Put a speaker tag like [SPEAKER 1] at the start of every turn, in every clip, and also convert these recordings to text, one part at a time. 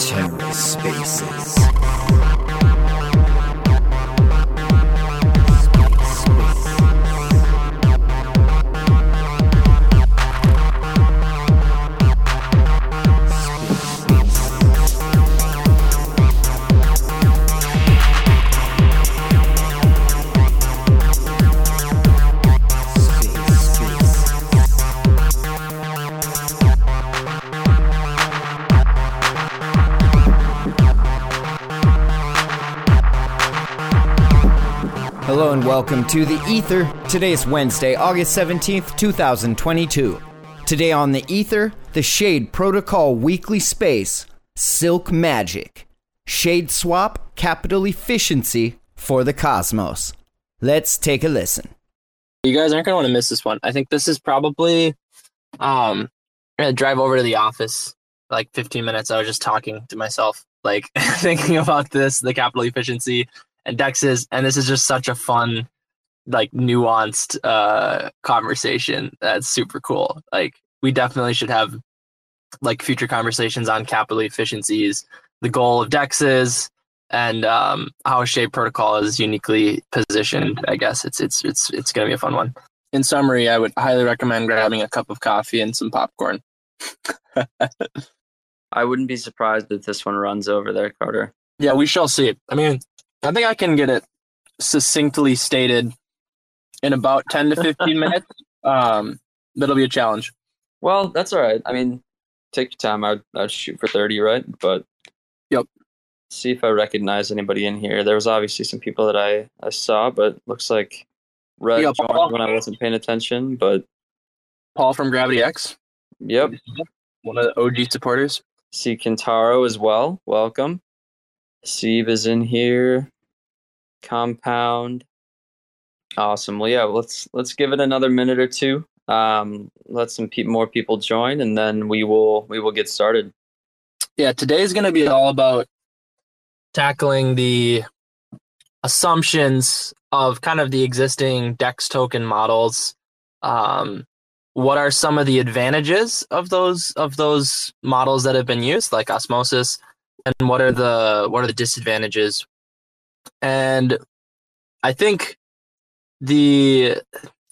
[SPEAKER 1] TerraSpaces. Welcome to the Ether. Today is Wednesday, August 17th, 2022. Today on the Ether, the Shade Protocol Weekly Space, Silk Magic, Shade Swap, Capital Efficiency for the Cosmos. Let's take a listen.
[SPEAKER 2] You guys aren't gonna want to miss this one. I think this is probably um I'm gonna drive over to the office like 15 minutes. I was just talking to myself, like thinking about this, the capital efficiency and dexes, and this is just such a fun, like nuanced uh conversation. That's super cool. Like we definitely should have like future conversations on capital efficiencies, the goal of dexes, and um, how Shade Protocol is uniquely positioned. I guess it's it's it's it's gonna be a fun one. In summary, I would highly recommend grabbing a cup of coffee and some popcorn.
[SPEAKER 3] I wouldn't be surprised if this one runs over there, Carter.
[SPEAKER 2] Yeah, we shall see. I mean, I think I can get it succinctly stated in about ten to fifteen minutes. Um, that'll be a challenge.
[SPEAKER 3] Well, that's all right. I mean, take your time. I'd, I'd shoot for 30, right? But
[SPEAKER 2] Yep.
[SPEAKER 3] See if I recognize anybody in here. There was obviously some people that I, I saw, but looks like Red
[SPEAKER 2] Yeah, Paul.
[SPEAKER 3] when I wasn't paying attention. But
[SPEAKER 2] Paul from Gravity X,
[SPEAKER 3] yep.
[SPEAKER 2] one of the OG supporters.
[SPEAKER 3] See Kintaro as well. Welcome. Sieve is in here. Compound. Awesome. Well, yeah. Let's let's give it another minute or two. Um, let some pe- more people join, and then we will we will get started.
[SPEAKER 2] Yeah, today's going to be all about tackling the assumptions of kind of the existing DEX token models. Um, what are some of the advantages of those of those models that have been used, like osmosis, and what are the what are the disadvantages? And I think the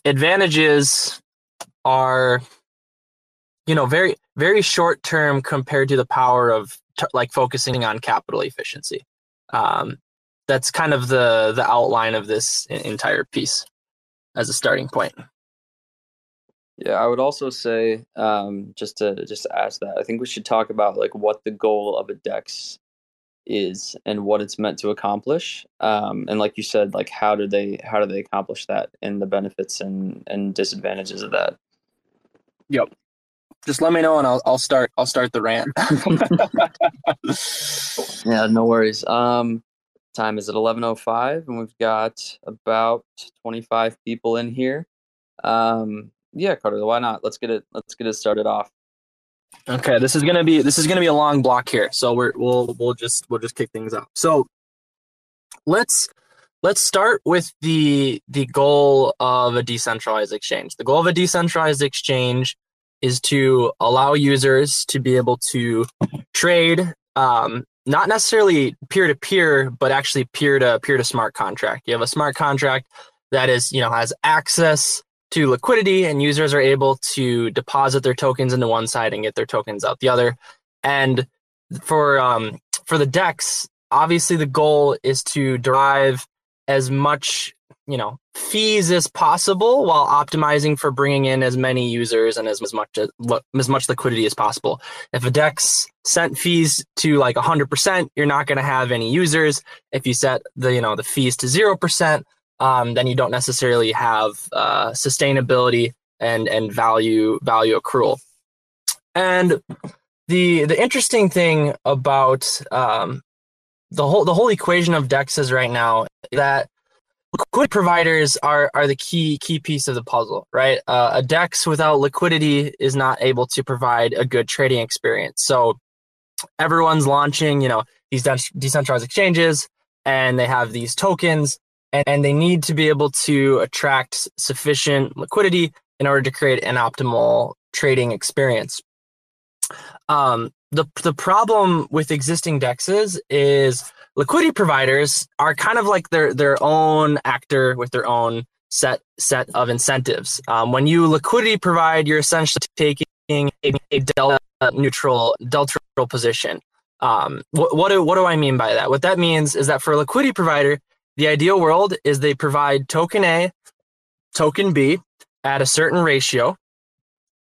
[SPEAKER 2] advantages are you know very very short term compared to the power of t- like focusing on capital efficiency um, that's kind of the the outline of this entire piece as a starting point
[SPEAKER 3] Yeah, I would also say um, just to just to ask that, I think we should talk about like what the goal of a dex is and what it's meant to accomplish. Um, and like you said, like how do they how do they accomplish that and the benefits and and disadvantages of that. Yep.
[SPEAKER 2] Just let me know and i'll, I'll start i'll start the rant
[SPEAKER 3] Yeah, no worries. Um, time is at eleven oh five, and we've got about twenty five people in here. Um, yeah, Carter, why not? Let's get it. Let's get it started off.
[SPEAKER 2] okay this is gonna be this is gonna be a long block here so we're we'll we'll just we'll just kick things off so let's let's start with the the goal of a decentralized exchange the goal of a decentralized exchange is to allow users to be able to trade um, not necessarily peer to peer but actually peer to peer to smart contract you have a smart contract that is you know has access to liquidity and users are able to deposit their tokens into one side and get their tokens out the other. And for um for the dex obviously the goal is to derive as much you know fees as possible while optimizing for bringing in as many users and as, as much as, as much liquidity as possible. If a dex sent fees to like 100% you're not going to have any users. If you set the you know the fees to 0% um, then you don't necessarily have uh, sustainability and and value value accrual. And the the interesting thing about um, the whole the whole equation of dexes right now that liquidity providers are are the key key piece of the puzzle right? Uh, a dex without liquidity is not able to provide a good trading experience. So everyone's launching you know these de- decentralized exchanges and they have these tokens and, and they need to be able to attract sufficient liquidity in order to create an optimal trading experience. Um, the the problem with existing dexes is liquidity providers are kind of like their their own actor with their own set set of incentives. Um, when you liquidity provide, you're essentially taking a, a delta neutral delta neutral position. Um, what what do, what do I mean by that? What that means is that for a liquidity provider, the ideal world is they provide token A, token B at a certain ratio,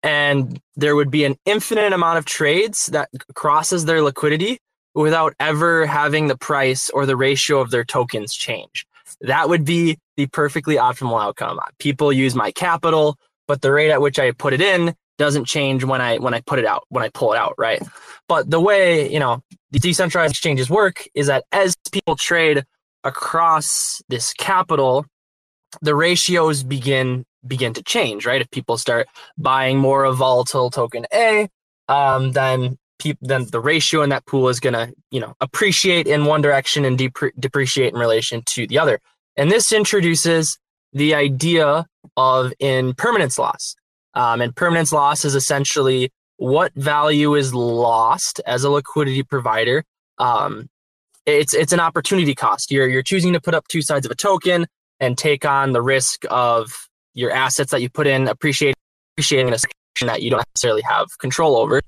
[SPEAKER 2] and there would be an infinite amount of trades that crosses their liquidity without ever having the price or the ratio of their tokens change. That would be the perfectly optimal outcome. People use my capital, but the rate at which I put it in doesn't change when I when I put it out, when I pull it out, right? But the way, you know, the decentralized exchanges work is that as people trade across this capital, the ratios begin begin to change, right? If people start buying more of volatile token A, um, then then the ratio in that pool is going to, you know, appreciate in one direction and depre- depreciate in relation to the other. And this introduces the idea of impermanence loss. Um, and permanence loss is essentially what value is lost as a liquidity provider. Um, it's it's an opportunity cost. You're you're choosing to put up two sides of a token and take on the risk of your assets that you put in appreciating appreciating a section that you don't necessarily have control over.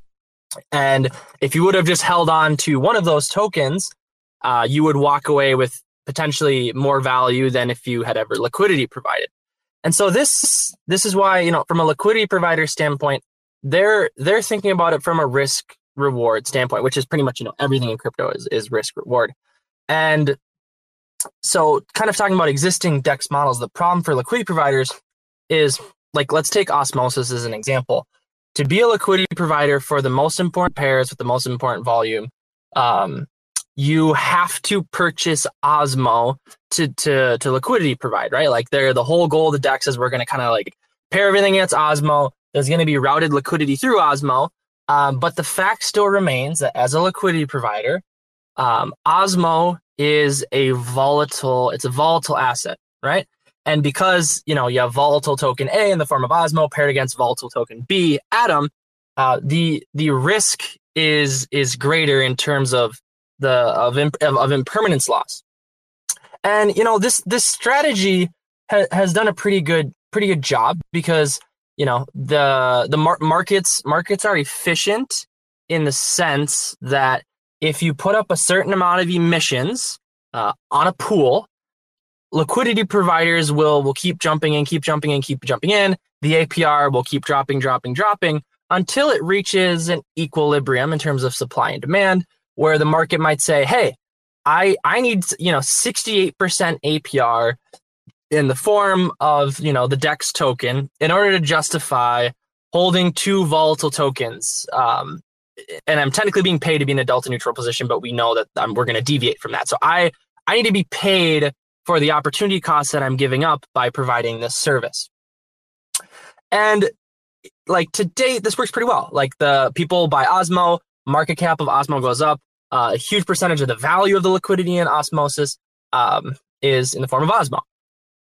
[SPEAKER 2] And if you would have just held on to one of those tokens, uh, you would walk away with potentially more value than if you had ever liquidity provided. And so this this is why you know from a liquidity provider standpoint, they're they're thinking about it from a risk reward standpoint, which is pretty much you know everything in crypto is is risk reward. And so kind of talking about existing DEX models, the problem for liquidity providers is like let's take osmosis as an example to be a liquidity provider for the most important pairs with the most important volume, um, you have to purchase Osmo to to to liquidity provide, right? Like they're the whole goal of the DEX is we're going to kind of like pair everything against Osmo. There's going to be routed liquidity through Osmo, um, but the fact still remains that as a liquidity provider, um, Osmo is a volatile. It's a volatile asset, right? And because you know you have volatile token A in the form of Osmo paired against volatile token B, Atom, uh, the the risk is is greater in terms of the of imp, of impermanence loss. And you know this this strategy ha- has done a pretty good pretty good job because you know the the mar- markets markets are efficient in the sense that if you put up a certain amount of emissions uh, on a pool liquidity providers will will keep jumping in, keep jumping in, keep jumping in. The APR will keep dropping, dropping, dropping until it reaches an equilibrium in terms of supply and demand, where the market might say, "Hey, I I need you know 68% APR in the form of you know the DEX token in order to justify holding two volatile tokens." Um, and I'm technically being paid to be in a delta neutral position, but we know that um, we're going to deviate from that. So I I need to be paid for the opportunity cost that I'm giving up by providing this service. And like to date, this works pretty well. Like the people buy Osmo, market cap of Osmo goes up. Uh, a huge percentage of the value of the liquidity in osmosis um, is in the form of Osmo.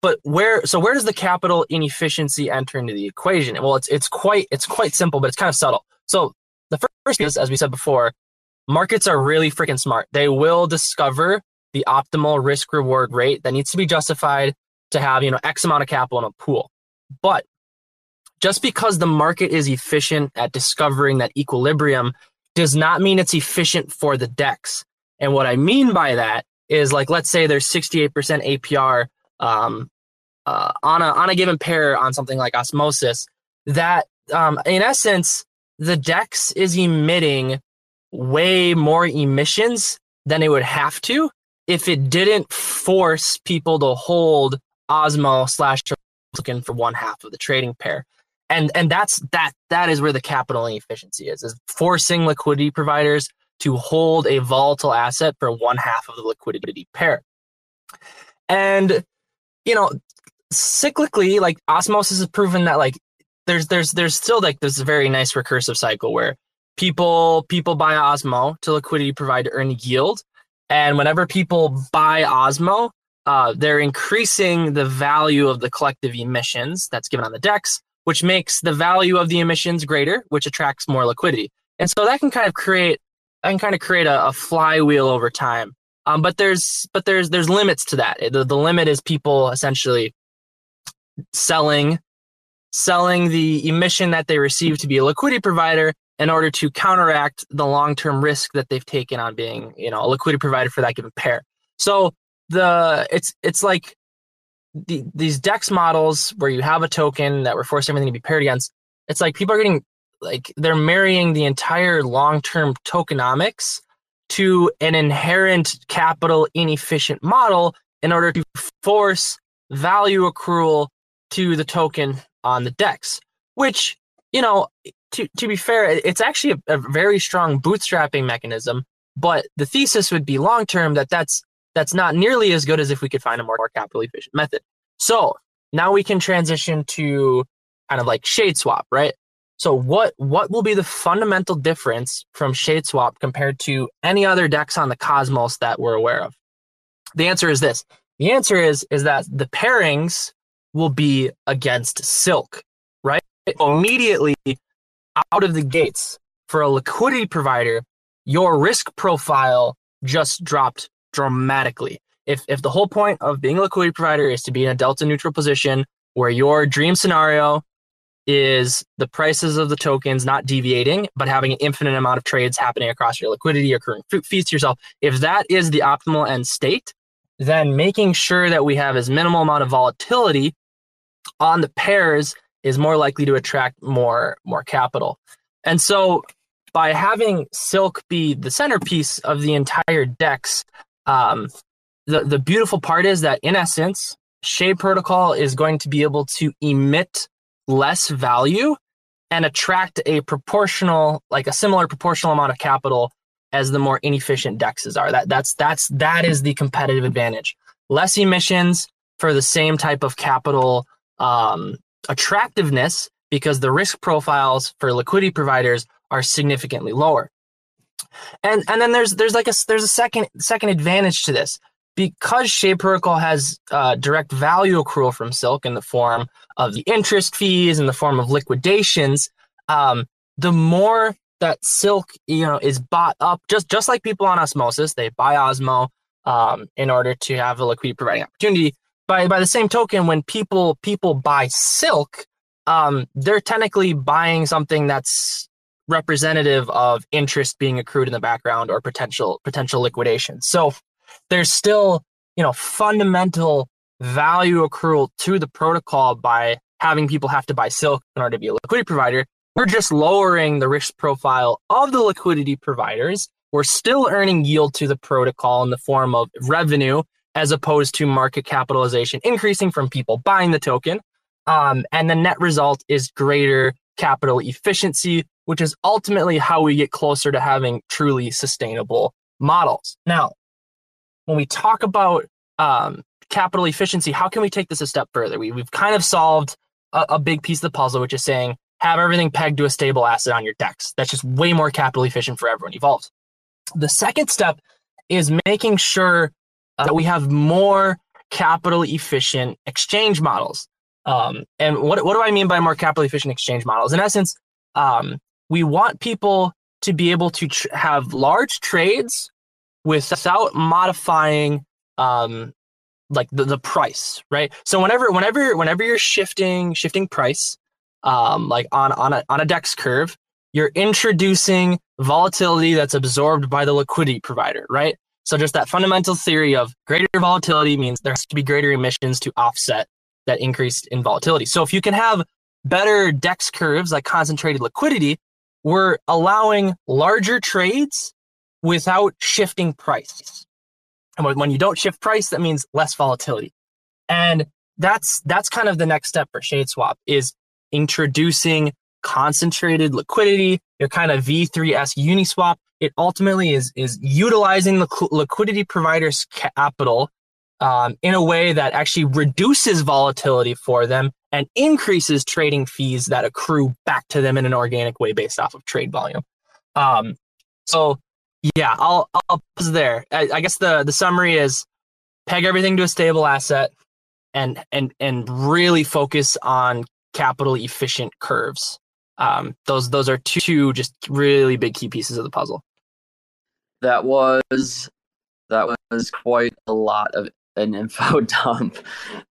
[SPEAKER 2] But where so where does the capital inefficiency enter into the equation? Well, it's it's quite it's quite simple, but it's kind of subtle. So the first is, as we said before, markets are really freaking smart. They will discover the optimal risk reward rate that needs to be justified to have, you know, X amount of capital in a pool. But just because the market is efficient at discovering that equilibrium does not mean it's efficient for the DEX. And what I mean by that is like, let's say there's 68% APR um, uh, on, a, on a given pair on something like osmosis, that um, in essence, the DEX is emitting way more emissions than it would have to if it didn't force people to hold Osmo slash looking for one half of the trading pair. And and that's that that is where the capital inefficiency is, is forcing liquidity providers to hold a volatile asset for one half of the liquidity pair. And you know, cyclically, like osmosis has proven that like there's there's there's still like this very nice recursive cycle where people people buy Osmo to liquidity provide to earn yield, and whenever people buy Osmo, uh, they're increasing the value of the collective emissions that's given on the DEX, which makes the value of the emissions greater, which attracts more liquidity. And so that can kind of create that can kind of create a, a flywheel over time. Um, but there's but there's there's limits to that. The, the limit is people essentially selling selling the emission that they receive to be a liquidity provider in order to counteract the long-term risk that they've taken on being, you know, a liquidity provider for that given pair. So the it's it's like the, these dex models where you have a token that we're forcing everything to be paired against. It's like people are getting like they're marrying the entire long-term tokenomics to an inherent capital inefficient model in order to force value accrual to the token on the dex, which, you know, to, to be fair, it's actually a, a very strong bootstrapping mechanism. But the thesis would be long term that that's that's not nearly as good as if we could find a more, more capital efficient method. So now we can transition to kind of like shade swap, right? So what what will be the fundamental difference from shade swap compared to any other dex on the Cosmos that we're aware of? The answer is this. The answer is is that the pairings will be against Silk, right? Immediately out of the gates for a liquidity provider, your risk profile just dropped dramatically. If, if the whole point of being a liquidity provider is to be in a delta neutral position where your dream scenario is the prices of the tokens not deviating, but having an infinite amount of trades happening across your liquidity, accruing fees to yourself. If that is the optimal end state, then making sure that we have as minimal amount of volatility on the pairs is more likely to attract more more capital. And so by having Silk be the centerpiece of the entire DEX, um, the, the beautiful part is that in essence, Shade Protocol is going to be able to emit less value and attract a proportional, like a similar proportional amount of capital as the more inefficient dexes are. That that's that's that is the competitive advantage. Less emissions for the same type of capital um, attractiveness because the risk profiles for liquidity providers are significantly lower. And and then there's there's like a there's a second second advantage to this because Shade Protocol has uh, direct value accrual from Silk in the form of the interest fees in the form of liquidations. Um, the more that Silk you know is bought up, just just like people on Osmosis, they buy Osmo um, in order to have a liquidity providing opportunity by by the same token, when people people buy silk, um, they're technically buying something that's representative of interest being accrued in the background or potential potential liquidation. So there's still you know fundamental value accrual to the protocol by having people have to buy silk in order to be a liquidity provider. We're just lowering the risk profile of the liquidity providers. We're still earning yield to the protocol in the form of revenue as opposed to market capitalization increasing from people buying the token. Um, and the net result is greater capital efficiency, which is ultimately how we get closer to having truly sustainable models. Now, when we talk about um, capital efficiency, how can we take this a step further? We, we've kind of solved a, a big piece of the puzzle, which is saying have everything pegged to a stable asset on your DEX. That's just way more capital efficient for everyone involved. The second step is making sure uh, we have more capital efficient exchange models. Um, and what, what do I mean by more capital efficient exchange models? In essence, um, we want people to be able to tr- have large trades without modifying um, like the, the price, right? So whenever whenever whenever you're shifting shifting price, um, like on on a on a DEX curve, you're introducing volatility that's absorbed by the liquidity provider, right? So just that fundamental theory of greater volatility means there has to be greater emissions to offset that increase in volatility. So if you can have better DEX curves like concentrated liquidity, we're allowing larger trades without shifting price. And when you don't shift price, that means less volatility. And that's that's kind of the next step for Shade Swap is introducing concentrated liquidity, your kind of V3S Uniswap it ultimately is is utilizing the liquidity provider's capital um, in a way that actually reduces volatility for them and increases trading fees that accrue back to them in an organic way based off of trade volume. Um, so yeah, I'll I'll pause there. I, I guess the the summary is peg everything to a stable asset and and and really focus on capital efficient curves. Um, those those are two just really big key pieces of the puzzle.
[SPEAKER 3] That was that was quite a lot of an info dump.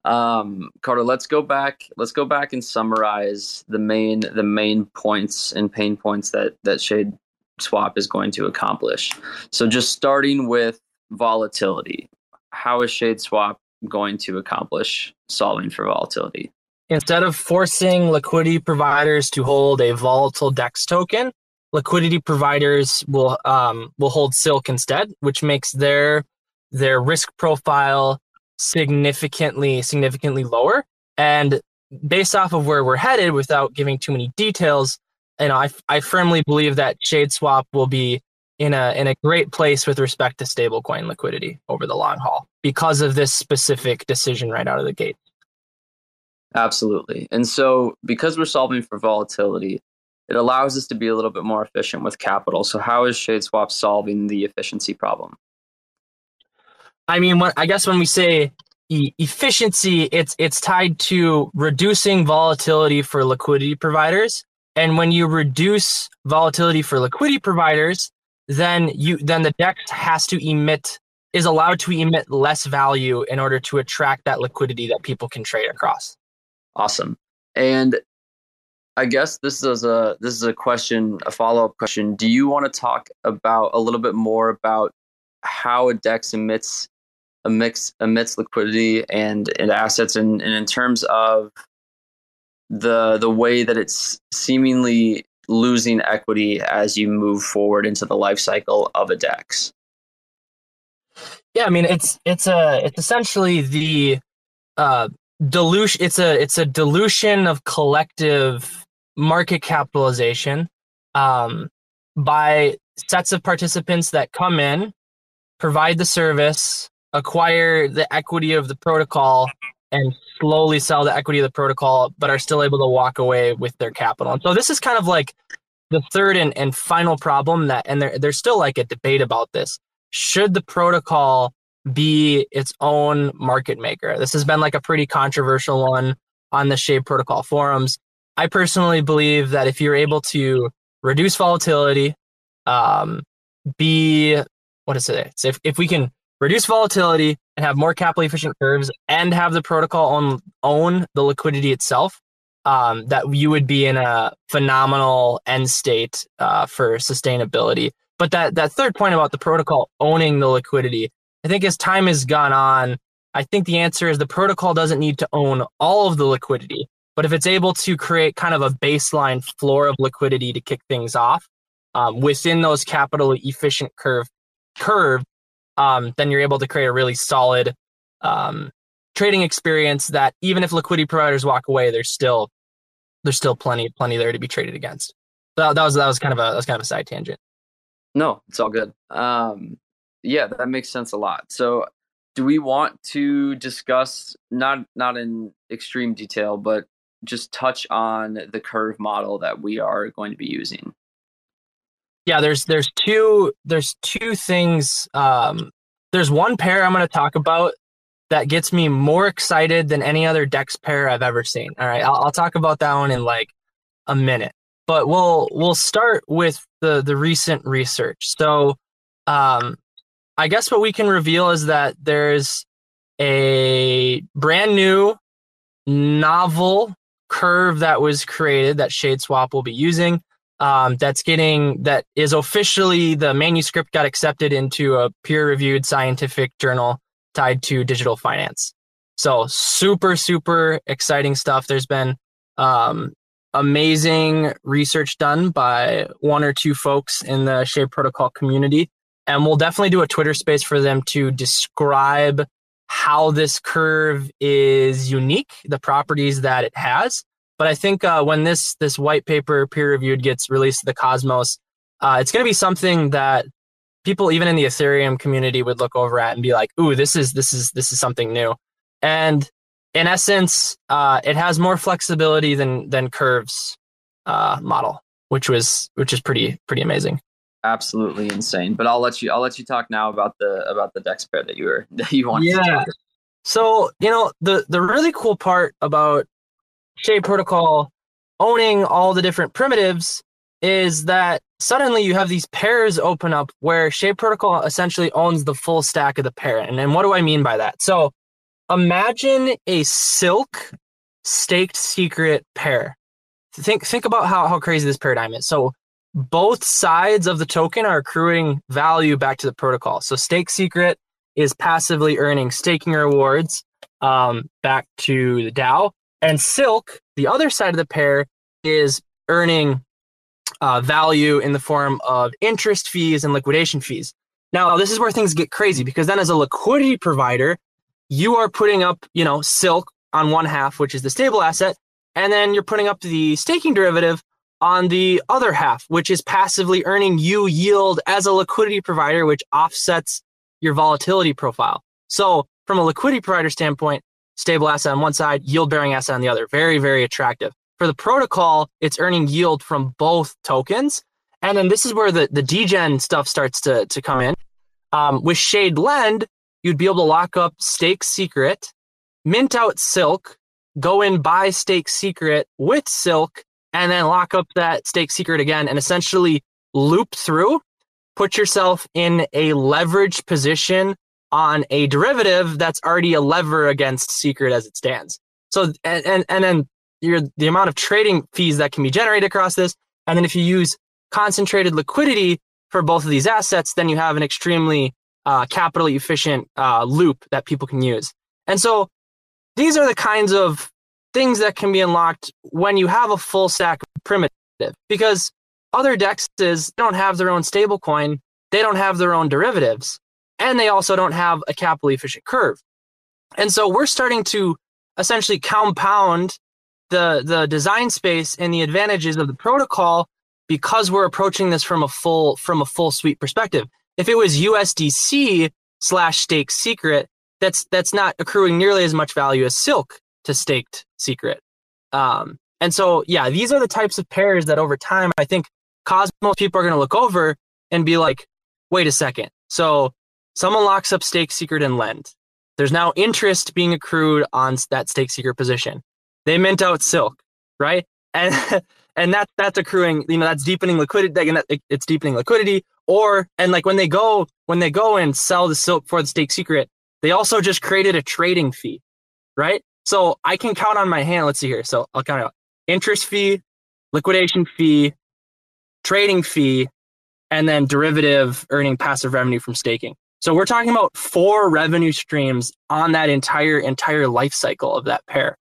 [SPEAKER 3] Um, Carter, let's go back. Let's go back and summarize the main the main points and pain points that that Shade Swap is going to accomplish. So, just starting with volatility, how is Shade Swap going to accomplish solving for volatility?
[SPEAKER 2] Instead of forcing liquidity providers to hold a volatile DEX token, liquidity providers will um, will hold Silk instead, which makes their their risk profile significantly significantly lower. And based off of where we're headed, without giving too many details, you know, I, I firmly believe that Shade Swap will be in a in a great place with respect to stablecoin liquidity over the long haul because of this specific decision right out of the gate.
[SPEAKER 3] Absolutely. And so because we're solving for volatility, it allows us to be a little bit more efficient with capital. So how is ShadeSwap solving the efficiency problem?
[SPEAKER 2] I mean, when, I guess when we say e- efficiency, it's it's tied to reducing volatility for liquidity providers. And when you reduce volatility for liquidity providers, then you then the DEX has to emit is allowed to emit less value in order to attract that liquidity that people can trade across.
[SPEAKER 3] Awesome. And I guess this is a this is a question, a follow up question. Do you want to talk about a little bit more about how a DEX emits mix emits liquidity and, and assets, and, and in terms of the the way that it's seemingly losing equity as you move forward into the life cycle of a DEX?
[SPEAKER 2] Yeah, I mean it's it's a it's essentially the uh, dilution. It's a it's a dilution of collective market capitalization um, by sets of participants that come in, provide the service, acquire the equity of the protocol, and slowly sell the equity of the protocol, but are still able to walk away with their capital. And so this is kind of like the third and, and final problem that, and there, there's still like a debate about this. Should the protocol be its own market maker? This has been like a pretty controversial one on the Shade Protocol forums. I personally believe that if you're able to reduce volatility, um, be what is it? So if, if we can reduce volatility and have more capital efficient curves and have the protocol own own the liquidity itself, um, that you would be in a phenomenal end state uh, for sustainability. But that that third point about the protocol owning the liquidity, I think as time has gone on, I think the answer is the protocol doesn't need to own all of the liquidity, but if it's able to create kind of a baseline floor of liquidity to kick things off um, within those capital efficient curve curve um, then you're able to create a really solid um, trading experience that even if liquidity providers walk away, there's still there's still plenty plenty there to be traded against. So that was that was kind of a that was kind of a side tangent.
[SPEAKER 3] No, it's all good. Um, yeah, that makes sense a lot. So, do we want to discuss not not in extreme detail, but just touch on the curve model that we are going to be using?
[SPEAKER 2] Yeah there's there's two there's two things um there's one pair i'm going to talk about that gets me more excited than any other dex pair i've ever seen. All right I'll, I'll talk about that one in like a minute. But we'll we'll start with the the recent research. So um i guess what we can reveal is that there's a brand new novel curve that was created that shade swap will be using um, that's getting that is officially the manuscript got accepted into a peer-reviewed scientific journal tied to digital finance. So super super exciting stuff. There's been um, amazing research done by one or two folks in the Shade Protocol community, and we'll definitely do a Twitter space for them to describe how this curve is unique, the properties that it has, but I think uh, when this this white paper peer reviewed gets released to the cosmos, uh, it's going to be something that people even in the Ethereum community would look over at and be like, "Ooh, this is this is this is something new." And in essence, uh, it has more flexibility than than Curve's uh, model, which was which is pretty pretty amazing.
[SPEAKER 3] Absolutely insane. But I'll let you I'll let you talk now about the about the Dex pair that you were that you want.
[SPEAKER 2] Yeah. So you know the the really cool part about Shade Protocol owning all the different primitives is that suddenly you have these pairs open up where Shade Protocol essentially owns the full stack of the pair. And, and what do I mean by that? So imagine a silk staked secret pair. Think think about how, how crazy this paradigm is. So both sides of the token are accruing value back to the protocol. So stake secret is passively earning staking rewards um, back to the DAO. And Silk, the other side of the pair, is earning uh, value in the form of interest fees and liquidation fees. Now, this is where things get crazy because then, as a liquidity provider, you are putting up, you know, Silk on one half, which is the stable asset, and then you're putting up the staking derivative on the other half, which is passively earning you yield as a liquidity provider, which offsets your volatility profile. So, from a liquidity provider standpoint, stable asset on one side, yield bearing asset on the other. Very, very attractive. For the protocol, it's earning yield from both tokens. And then this is where the, the degen stuff starts to, to come in. Um, with Shade Lend, you'd be able to lock up Stake Secret, mint out Silk, go in buy Stake Secret with Silk, and then lock up that Stake Secret again and essentially loop through, put yourself in a leveraged position on a derivative that's already a lever against Secret as it stands. So, and, and, and then your the amount of trading fees that can be generated across this. And then if you use concentrated liquidity for both of these assets, then you have an extremely uh, capital efficient uh, loop that people can use. And so these are the kinds of things that can be unlocked when you have a full stack primitive because other dexes don't have their own stablecoin, they don't have their own derivatives, and they also don't have a capital efficient curve. And so we're starting to essentially compound the the design space and the advantages of the protocol because we're approaching this from a full from a full suite perspective. If it was USDC slash stake secret, that's that's not accruing nearly as much value as Silk to staked secret. Um, and so yeah, these are the types of pairs that over time I think Cosmos people are going to look over and be like, wait a second. So someone locks up stake secret and lend. There's now interest being accrued on that stake secret position. They mint out silk, right? And and that's that's accruing, you know, that's deepening liquidity. It's deepening liquidity. Or and like when they go when they go and sell the silk for the stake secret, they also just created a trading fee, right? So I can count on my hand. Let's see here. So I'll count out interest fee, liquidation fee, trading fee, and then derivative earning passive revenue from staking. So we're talking about four revenue streams on that entire entire life cycle of that pair.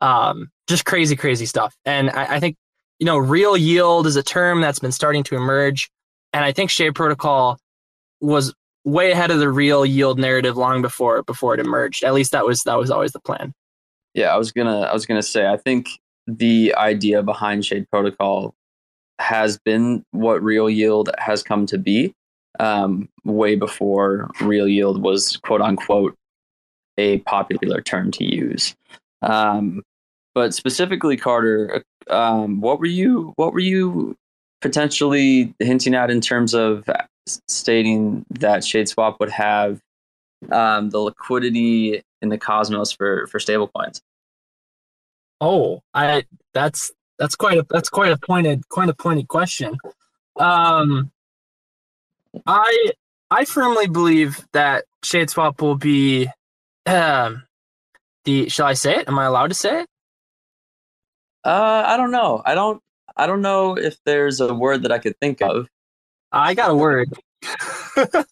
[SPEAKER 2] Um, just crazy, crazy stuff. And I, I think, you know, real yield is a term that's been starting to emerge. And I think Shade Protocol was way ahead of the real yield narrative long before before it emerged. At least that was that was always the plan.
[SPEAKER 3] Yeah, I was gonna I was gonna say I think the idea behind Shade Protocol has been what real yield has come to be um, way before real yield was quote unquote a popular term to use. Um, but specifically, Carter, um, what were you what were you potentially hinting at in terms of stating that ShadeSwap would have um, the liquidity in the Cosmos for for stablecoins?
[SPEAKER 2] Oh, I that's that's quite a that's quite a pointed quite a pointed question. Um, I I firmly believe that ShadeSwap will be um, the shall I say it? Am I allowed to say it?
[SPEAKER 3] Uh, I don't know. I don't. I don't know if there's a word that I could think of.
[SPEAKER 2] I got a word.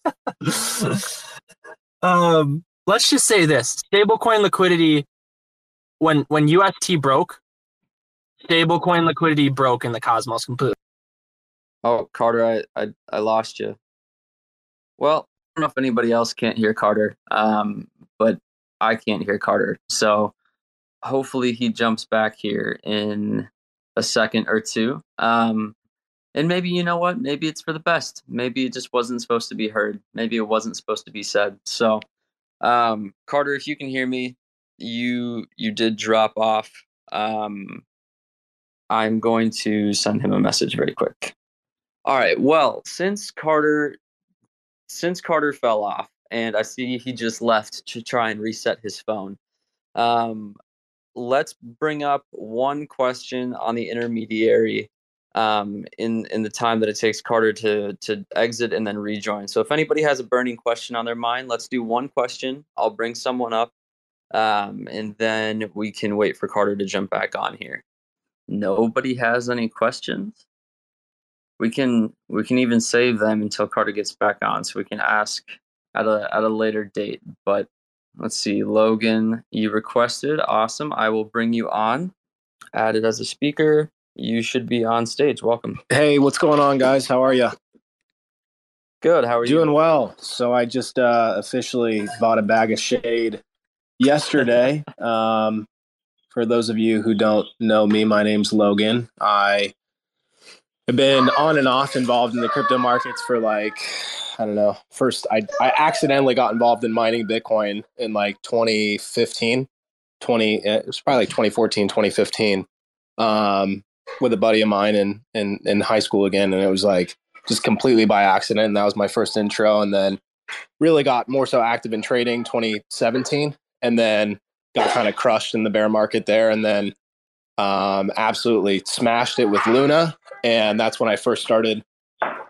[SPEAKER 2] um, let's just say this: stablecoin liquidity. When when UST broke, stablecoin liquidity broke in the Cosmos completely.
[SPEAKER 3] Oh, Carter, I, I I lost you. Well, I don't know if anybody else can't hear Carter, um, but I can't hear Carter. So hopefully he jumps back here in a second or two. Um, and maybe you know what? Maybe it's for the best. Maybe it just wasn't supposed to be heard. Maybe it wasn't supposed to be said. So, um, Carter, if you can hear me, you you did drop off. Um, I'm going to send him a message very quick. All right. Well, since Carter since Carter fell off, and I see he just left to try and reset his phone. Um, let's bring up one question on the intermediary um, in in the time that it takes Carter to to exit and then rejoin. So if anybody has a burning question on their mind, let's do one question. I'll bring someone up, um, and then we can wait for Carter to jump back on here. Nobody has any questions. We can we can even save them until Carter gets back on, so we can ask at a at a later date. But let's see, Logan, you requested. Awesome. I will bring you on. Added as a speaker you should be on stage. Welcome.
[SPEAKER 4] Hey, what's going on, guys? How are you?
[SPEAKER 3] Good. How are
[SPEAKER 4] you? Doing well. So I just uh, officially bought a bag of shade yesterday. um, for those of you who don't know me, my name's Logan. I been on and off involved in the crypto markets for like I don't know. First, I I accidentally got involved in mining Bitcoin in like 2015, 20. It was probably like 2014, 2015. Um, with a buddy of mine in, in in high school again, and it was like just completely by accident. And that was my first intro, and then really got more so active in trading 2017, and then got kind of crushed in the bear market there, and then um, absolutely smashed it with Luna, and that's when I first started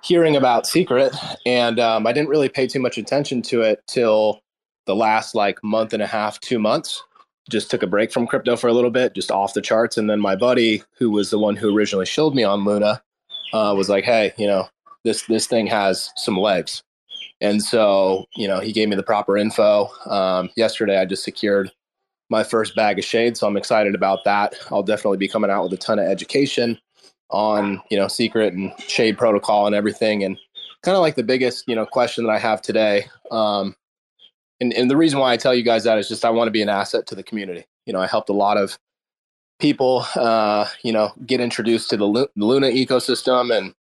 [SPEAKER 4] hearing about Secret, and um, I didn't really pay too much attention to it till the last like month and a half, two months just took a break from crypto for a little bit, just off the charts. And then my buddy, who was the one who originally showed me on Luna, uh, was like, "Hey, you know, this this thing has some legs." And so, you know, he gave me the proper info. Um, yesterday, I just secured my first bag of shade, so I'm excited about that. I'll definitely be coming out with a ton of education on, you know, secret and shade protocol and everything. And kind of like the biggest, you know, question that I have today. Um, and, and the reason why I tell you guys that is just I want to be an asset to the community. You know, I helped a lot of people, uh, you know, get introduced to the Luna ecosystem and,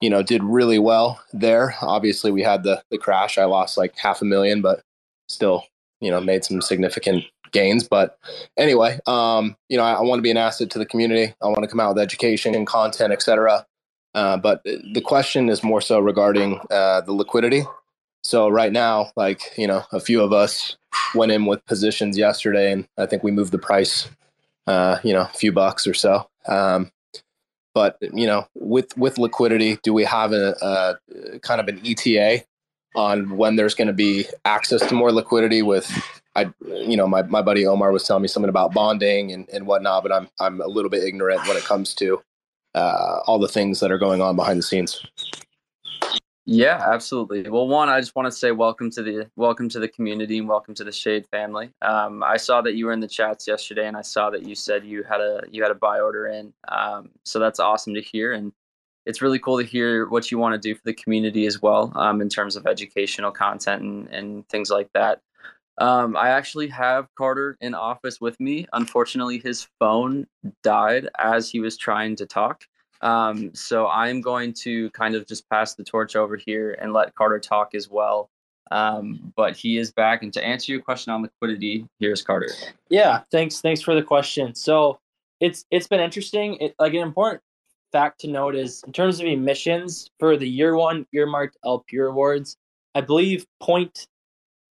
[SPEAKER 4] you know, did really well there. Obviously, we had the the crash. I lost like half a million, but still, you know, made some significant gains. But anyway, um, you know, I, I want to be an asset to the community. I want to come out with education and content, etc. Uh, but the question is more so regarding uh, the liquidity so right now, like you know, a few of us went in with positions yesterday, and I think we moved the price, uh, you know, a few bucks or so. Um, but you know, with with liquidity, do we have a, a kind of an ETA on when there's going to be access to more liquidity? With I, you know, my, my buddy Omar was telling me something about bonding and, and whatnot, but I'm I'm a little bit ignorant when it comes to uh, all the things that are going on behind the scenes.
[SPEAKER 3] Yeah, absolutely. Well, one, I just want to say welcome to the welcome to the community and welcome to the Shade family. Um, I saw that you were in the chats yesterday, and I saw that you said you had a you had a buy order in. Um, so that's awesome to hear, and it's really cool to hear what you want to do for the community as well, um, in terms of educational content and and things like that. Um, I actually have Carter in office with me. Unfortunately, his phone died as he was trying to talk. Um, so I'm going to kind of just pass the torch over here and let Carter talk as well. Um, but he is back. And to answer your question on liquidity, here's Carter.
[SPEAKER 2] Yeah, thanks. Thanks for the question. So it's it's been interesting. It, like an important fact to note is in terms of emissions for the year one earmarked LP rewards, I believe point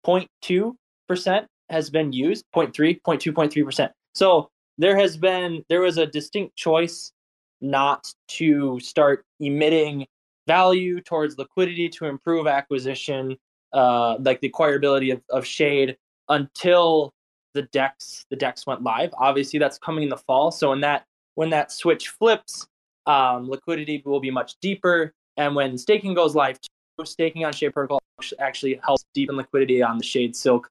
[SPEAKER 2] point two percent has been used. 0. 0.3, 0.2, 0.3 percent. So there has been there was a distinct choice not to start emitting value towards liquidity to improve acquisition, uh, like the acquirability of, of Shade until the DEX the DEX went live. Obviously, that's coming in the fall. So when that when that switch flips, um, liquidity will be much deeper. And when staking goes live, too, staking on Shade Protocol actually helps deepen liquidity on the Shade Silk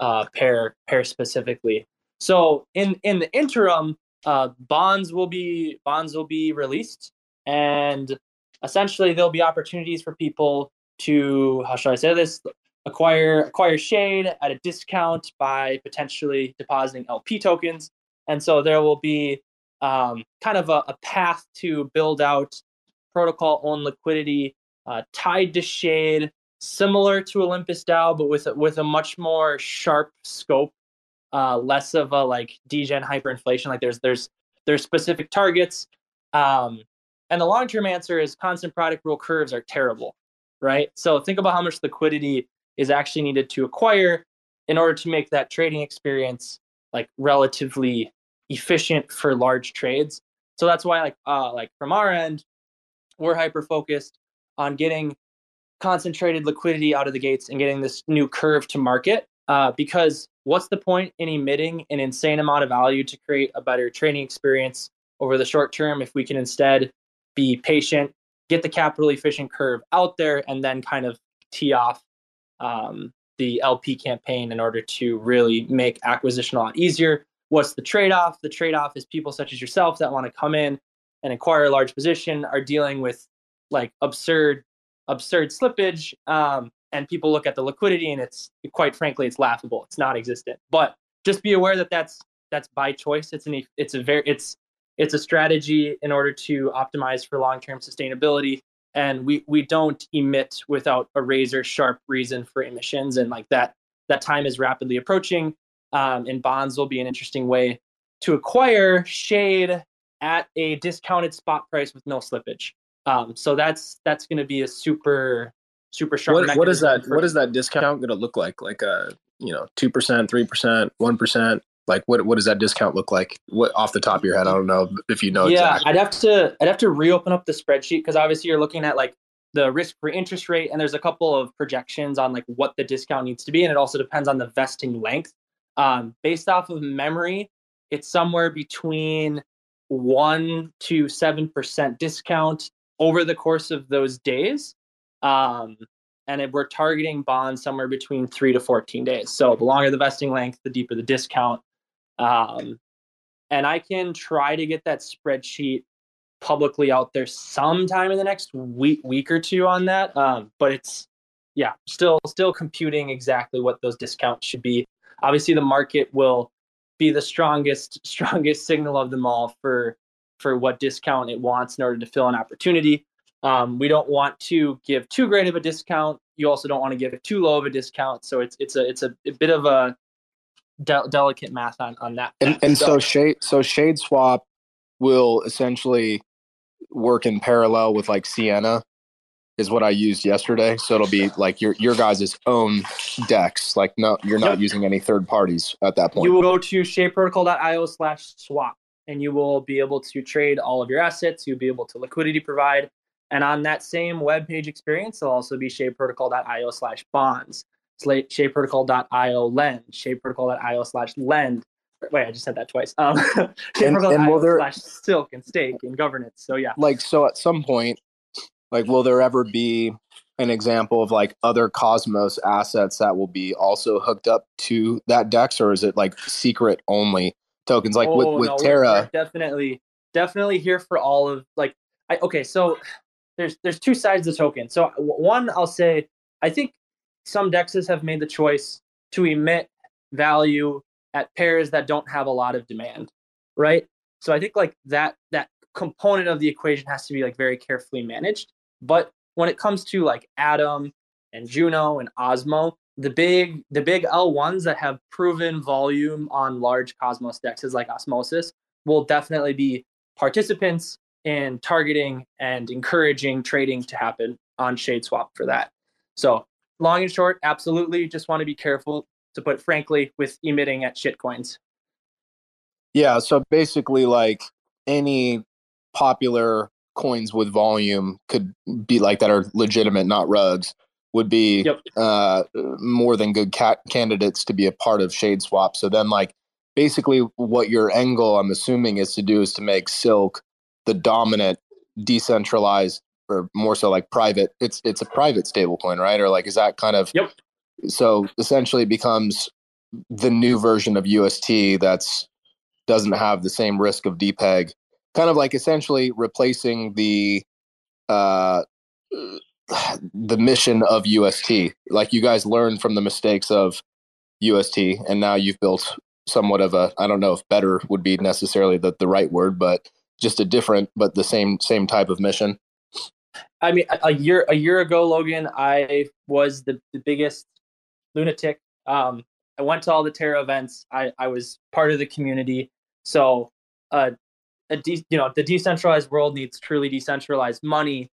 [SPEAKER 2] uh, pair pair specifically. So in in the interim, uh, bonds will be bonds will be released, and essentially there'll be opportunities for people to how should I say this acquire acquire shade at a discount by potentially depositing LP tokens, and so there will be um, kind of a, a, path to build out protocol owned liquidity uh, tied to shade, similar to Olympus DAO, but with with a much more sharp scope uh, less of a like degen hyperinflation. Like there's there's there's specific targets. Um, and the long term answer is constant product rule curves are terrible, right? So think about how much liquidity is actually needed to acquire in order to make that trading experience like relatively efficient for large trades. So that's why like uh like from our end, we're hyper focused on getting concentrated liquidity out of the gates and getting this new curve to market. Uh, because what's the point in emitting an insane amount of value to create a better trading experience over the short term if we can instead be patient, get the capital efficient curve out there, and then kind of tee off um, the LP campaign in order to really make acquisition a lot easier. What's the trade off? The trade off is people such as yourself that want to come in and acquire a large position are dealing with like absurd, absurd slippage. Um, and people look at the liquidity and it's quite frankly, it's laughable. It's not existent. But just be aware that that's that's by choice. It's an it's a very it's it's a strategy in order to optimize for long-term sustainability and we we don't emit without a razor sharp reason for emissions and like that that time is rapidly approaching um, and bonds will be an interesting way to acquire shade at a discounted spot price with no slippage um, so that's that's going to be a super super sharp
[SPEAKER 4] what, what is that
[SPEAKER 2] for-
[SPEAKER 4] what is that discount going to look like? Like a you know 2% 3% 1% like what what does that discount look like? What off the top of your head i don't know if you know
[SPEAKER 2] yeah
[SPEAKER 4] exactly.
[SPEAKER 2] I'd have to i'd have to reopen up the spreadsheet because obviously you're looking at like the risk free interest rate and there's a couple of projections on like what the discount needs to be and it also depends on the vesting length. Um, based off of memory it's somewhere between 1 to 7% discount over the course of those days um, and if we're targeting bonds somewhere between 3 to 14 days so the longer the vesting length the deeper the discount um, and I can try to get that spreadsheet publicly out there sometime in the next week week or two on that. Um, but it's yeah, still still computing exactly what those discounts should be. Obviously, the market will be the strongest strongest signal of them all for for what discount it wants in order to fill an opportunity. Um, we don't want to give too great of a discount. You also don't want to give it too low of a discount. So it's it's a it's a, a bit of a de- delicate math on on that.
[SPEAKER 4] and, and so shade so shade swap will essentially work in parallel with like sienna is what i used yesterday so it'll be like your your guys' own dex like no you're not
[SPEAKER 2] Yep.
[SPEAKER 4] using any third parties at that point
[SPEAKER 2] you will go to shadeprotocol.io slash swap and you will be able to trade all of your assets you'll be able to liquidity provide. And on that same web page experience there'll also be shadeprotocol.io slash bonds Sla- shadeprotocol.io lend shadeprotocol.io slash lend. Wait i just said that twice. Um
[SPEAKER 4] and will there-
[SPEAKER 2] slash silk and stake and governance. So yeah.
[SPEAKER 4] Like so at some point like will there ever be an example of like other cosmos assets that will be also hooked up to that dex or is it like secret only tokens like with, oh, with
[SPEAKER 2] Oh, we're-
[SPEAKER 4] terra.
[SPEAKER 2] definitely definitely here for all of like I, okay so there's there's two sides of the token. So one i'll say i think some dexes have made the choice to emit value at pairs that don't have a lot of demand right? So i think like that that component of the equation has to be like very carefully managed. But when it comes to like atom and juno and osmo the big the big l1s that have proven volume on large cosmos dexes like osmosis will definitely be participants in targeting and encouraging trading to happen on shade swap for that. So long and short absolutely just want to be careful to put frankly with emitting at shitcoins
[SPEAKER 4] Yeah, so basically, like any popular coins with volume could be like that are legitimate, not rugs, would be
[SPEAKER 2] Yep.
[SPEAKER 4] uh, more than good ca- candidates to be a part of Shade Swap. So then, like, basically, what your end goal, I'm assuming, is to do is to make Silk the dominant decentralized or more so like private. It's it's a private stablecoin, right? Or like, is that kind of
[SPEAKER 2] Yep.
[SPEAKER 4] So essentially, it becomes the new version of UST that's doesn't have the same risk of depeg kind of like essentially replacing the uh the mission of ust like you guys learned from the mistakes of ust and now you've built somewhat of a i don't know if better would be necessarily the, the right word but just a different but the same same type of mission
[SPEAKER 2] I mean, a- year a year ago, Logan, I was the, the biggest lunatic. Um, I went to all the Terra events. I, I was part of the community. So, uh, a de- you know, the decentralized world needs truly decentralized money,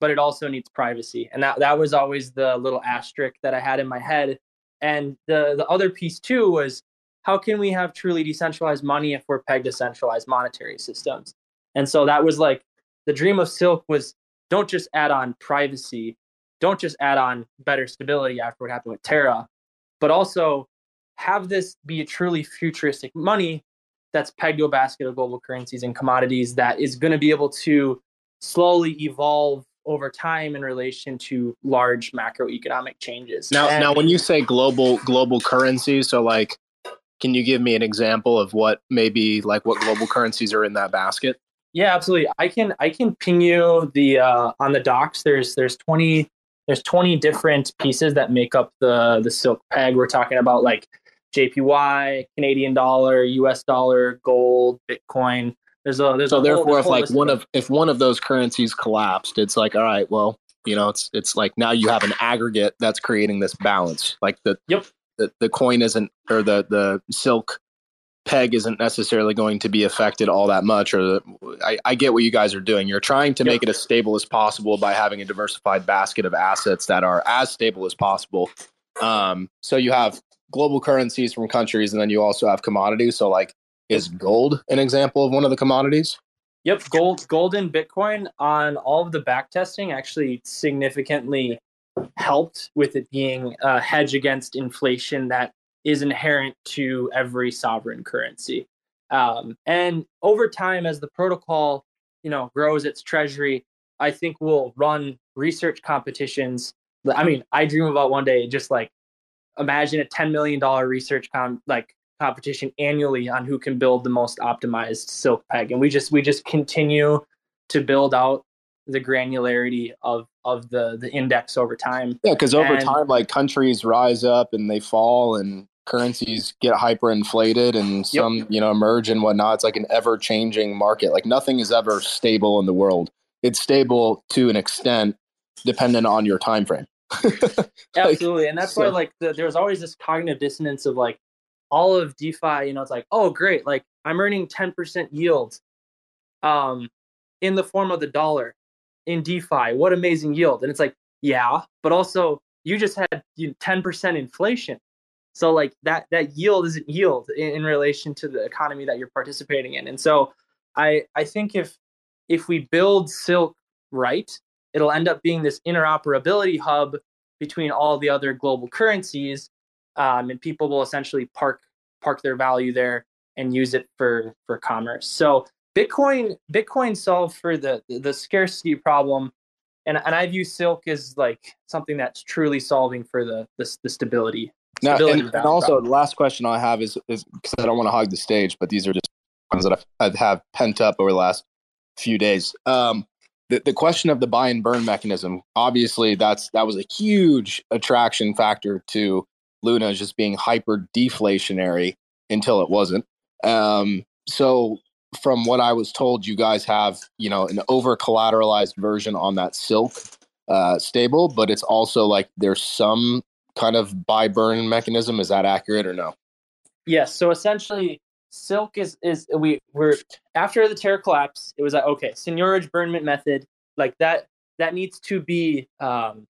[SPEAKER 2] but it also needs privacy, and that that was always the little asterisk that I had in my head. And the the other piece too was how can we have truly decentralized money if we're pegged to centralized monetary systems? And so that was like the dream of Silk was don't just add on privacy, don't just add on better stability after what happened with Terra, but also have this be a truly futuristic money that's pegged to a basket of global currencies and commodities that is going to be able to slowly evolve over time in relation to large macroeconomic changes.
[SPEAKER 4] Now,
[SPEAKER 2] And-
[SPEAKER 4] now, when you say global global currencies, so like, can you give me an example of what maybe like what global currencies are in that basket?
[SPEAKER 2] Yeah, absolutely. I can I can ping you the uh, on the docs. There's there's twenty there's twenty different pieces that make up the the silk peg. We're talking about like JPY, Canadian dollar, U.S. dollar, gold, Bitcoin. There's a there's
[SPEAKER 4] So
[SPEAKER 2] a
[SPEAKER 4] therefore,
[SPEAKER 2] a
[SPEAKER 4] if like one of if one of those currencies collapsed, it's like all right, well, you know, it's it's like now you have an aggregate that's creating this balance. Like the
[SPEAKER 2] Yep.
[SPEAKER 4] the, the coin isn't or the the silk peg isn't necessarily going to be affected all that much or the, I, I get what you guys are doing you're trying to
[SPEAKER 2] Yep.
[SPEAKER 4] make it as stable as possible by having a diversified basket of assets that are as stable as possible um, so you have global currencies from countries and then you also have commodities so like is gold an example of one of the commodities
[SPEAKER 2] Yep, gold, gold and Bitcoin on all of the back testing actually significantly helped with it being a hedge against inflation that is inherent to every sovereign currency. Um, and over time, as the protocol, you know, grows its treasury, I think we'll run research competitions. I mean, I dream about one day just like imagine a ten million dollar research com like competition annually on who can build the most optimized silk peg. And we just we just continue to build out the granularity of of the the index over time.
[SPEAKER 4] Yeah because over
[SPEAKER 2] And-
[SPEAKER 4] time like countries rise up and they fall and currencies get hyperinflated and some you know emerge and whatnot. It's like an ever changing market. Like nothing is ever stable in the world. It's stable to an extent dependent on your time frame
[SPEAKER 2] absolutely. And that's why like the, there's always this cognitive dissonance of like all of defi you know it's like oh great like i'm earning 10% yield um in the form of the dollar in defi. What amazing yield. And it's like yeah but also you just had you know, 10% inflation. So like that that yield isn't yield in, in relation to the economy that you're participating in. And so i i think if if we build silk right it'll end up being this interoperability hub between all the other global currencies um, and people will essentially park park their value there and use it for for commerce so bitcoin bitcoin solved for the the scarcity problem and and i view silk as like something that's truly solving for the the, the stability
[SPEAKER 4] Now,
[SPEAKER 2] stability
[SPEAKER 4] and, and also,
[SPEAKER 2] problem.
[SPEAKER 4] the last question I have is is because I don't want to hog the stage, but these are just ones that I've, I've have pent up over the last few days. Um, the, the question of the buy and burn mechanism, obviously, that's that was a huge attraction factor to Luna is just being hyper deflationary until it wasn't. Um, so, from what I was told, you guys have you know an over collateralized version on that silk uh, stable, but it's also like there's some kind of buy burn mechanism. Is that accurate or no?
[SPEAKER 2] Yes. So essentially, silk is is we were after the Terra collapse. It was like okay, seigniorage burnment method like that that needs to be um,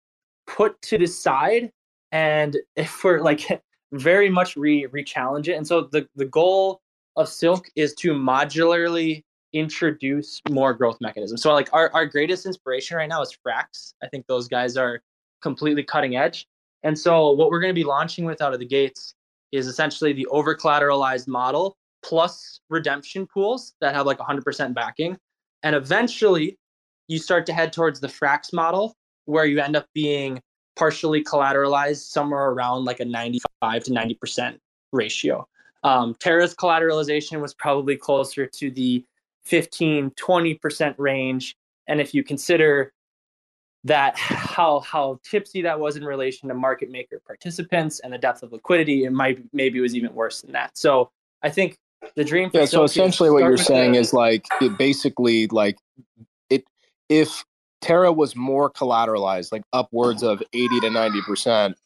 [SPEAKER 2] put to the side, and if we're like very much re re challenge it. And so the the goal of silk is to modularly introduce more growth mechanisms. So like our, our greatest inspiration right now is Frax. I think those guys are completely cutting edge. And so what we're going to be launching with out of the gates is essentially the over collateralized model plus redemption pools that have like 100% backing. And eventually you start to head towards the Frax model where you end up being partially collateralized somewhere around like a 95 to 90% ratio. Um, Terra's collateralization was probably closer to the 15, 20% range. And if you consider that how how tipsy that was in relation to market maker participants and the depth of liquidity, it might maybe was even worse than that. So I think the dream. for
[SPEAKER 4] Yeah. So essentially, what you're saying is like it basically like it if Terra was more collateralized, like upwards of eighty to ninety percent.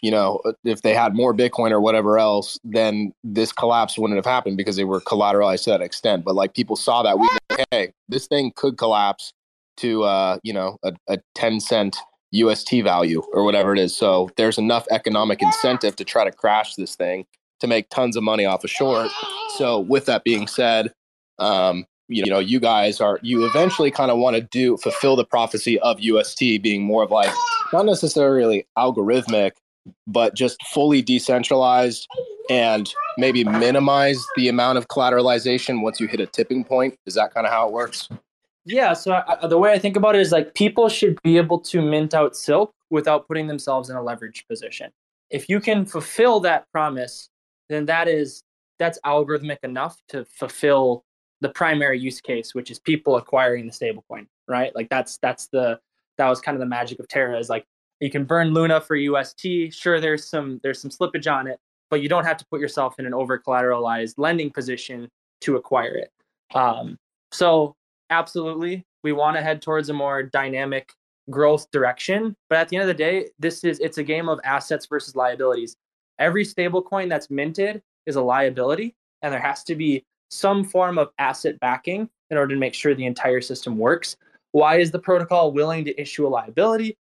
[SPEAKER 4] You know, if they had more Bitcoin or whatever else, then this collapse wouldn't have happened because they were collateralized to that extent. But like people saw that we, hey, this thing could collapse to uh, you know a, a ten cent UST value or whatever it is. So there's enough economic incentive to try to crash this thing to make tons of money off a short. So with that being said, um, you know, you guys are you eventually kind of want to do fulfill the prophecy of UST being more of like not necessarily algorithmic, but just fully decentralized and maybe minimize the amount of collateralization once you hit a tipping point. Is that kind of how it works?
[SPEAKER 2] Yeah. So I, the way I think about it is like people should be able to mint out silk without putting themselves in a leverage position. If you can fulfill that promise, then that is that's algorithmic enough to fulfill the primary use case, which is people acquiring the stablecoin, right? Like that's that's the that was kind of the magic of Terra is like you can burn Luna for UST. Sure, there's some there's some slippage on it, but you don't have to put yourself in an over collateralized lending position to acquire it. Um, so absolutely, we want to head towards a more dynamic growth direction. But at the end of the day, this is it's a game of assets versus liabilities. Every stablecoin that's minted is a liability, and there has to be some form of asset backing in order to make sure the entire system works. Why is the protocol willing to issue a liability?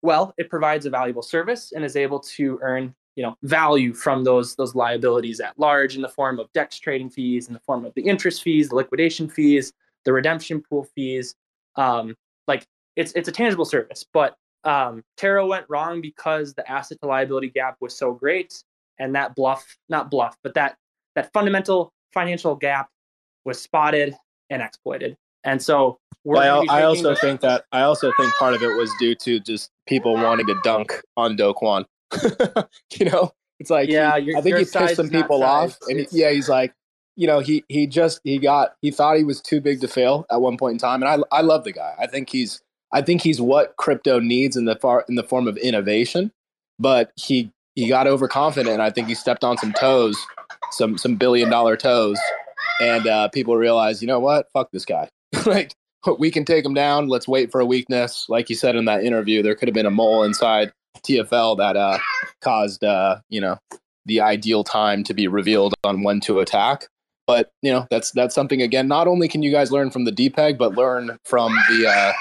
[SPEAKER 2] Well, it provides a valuable service and is able to earn you know value from those those liabilities at large in the form of dex trading fees in the form of the interest fees the liquidation fees the redemption pool fees um, like it's it's a tangible service but um, Terra went wrong because the asset to liability gap was so great and that bluff not bluff but that that fundamental financial gap was spotted and exploited. And so
[SPEAKER 4] well, I, I also think that I also think part of it was due to just people wanting to dunk on Do Kwon. you know, it's like
[SPEAKER 2] yeah,
[SPEAKER 4] he, I think he pissed some people off, and he, yeah, he's like, you know, he he just he got he thought he was too big to fail at one point in time, and I I love the guy. I think he's I think he's what crypto needs in the far in the form of innovation, but he he got overconfident. And I think he stepped on some toes, some some billion dollar toes, and uh, people realize, you know what, fuck this guy. like we can take him down. Let's wait for a weakness. Like you said in that interview, there could have been a mole inside TFL that uh, caused uh, you know the ideal time to be revealed on when to attack. But you know that's that's something again. Not only can you guys learn from the depeg, but learn from the uh,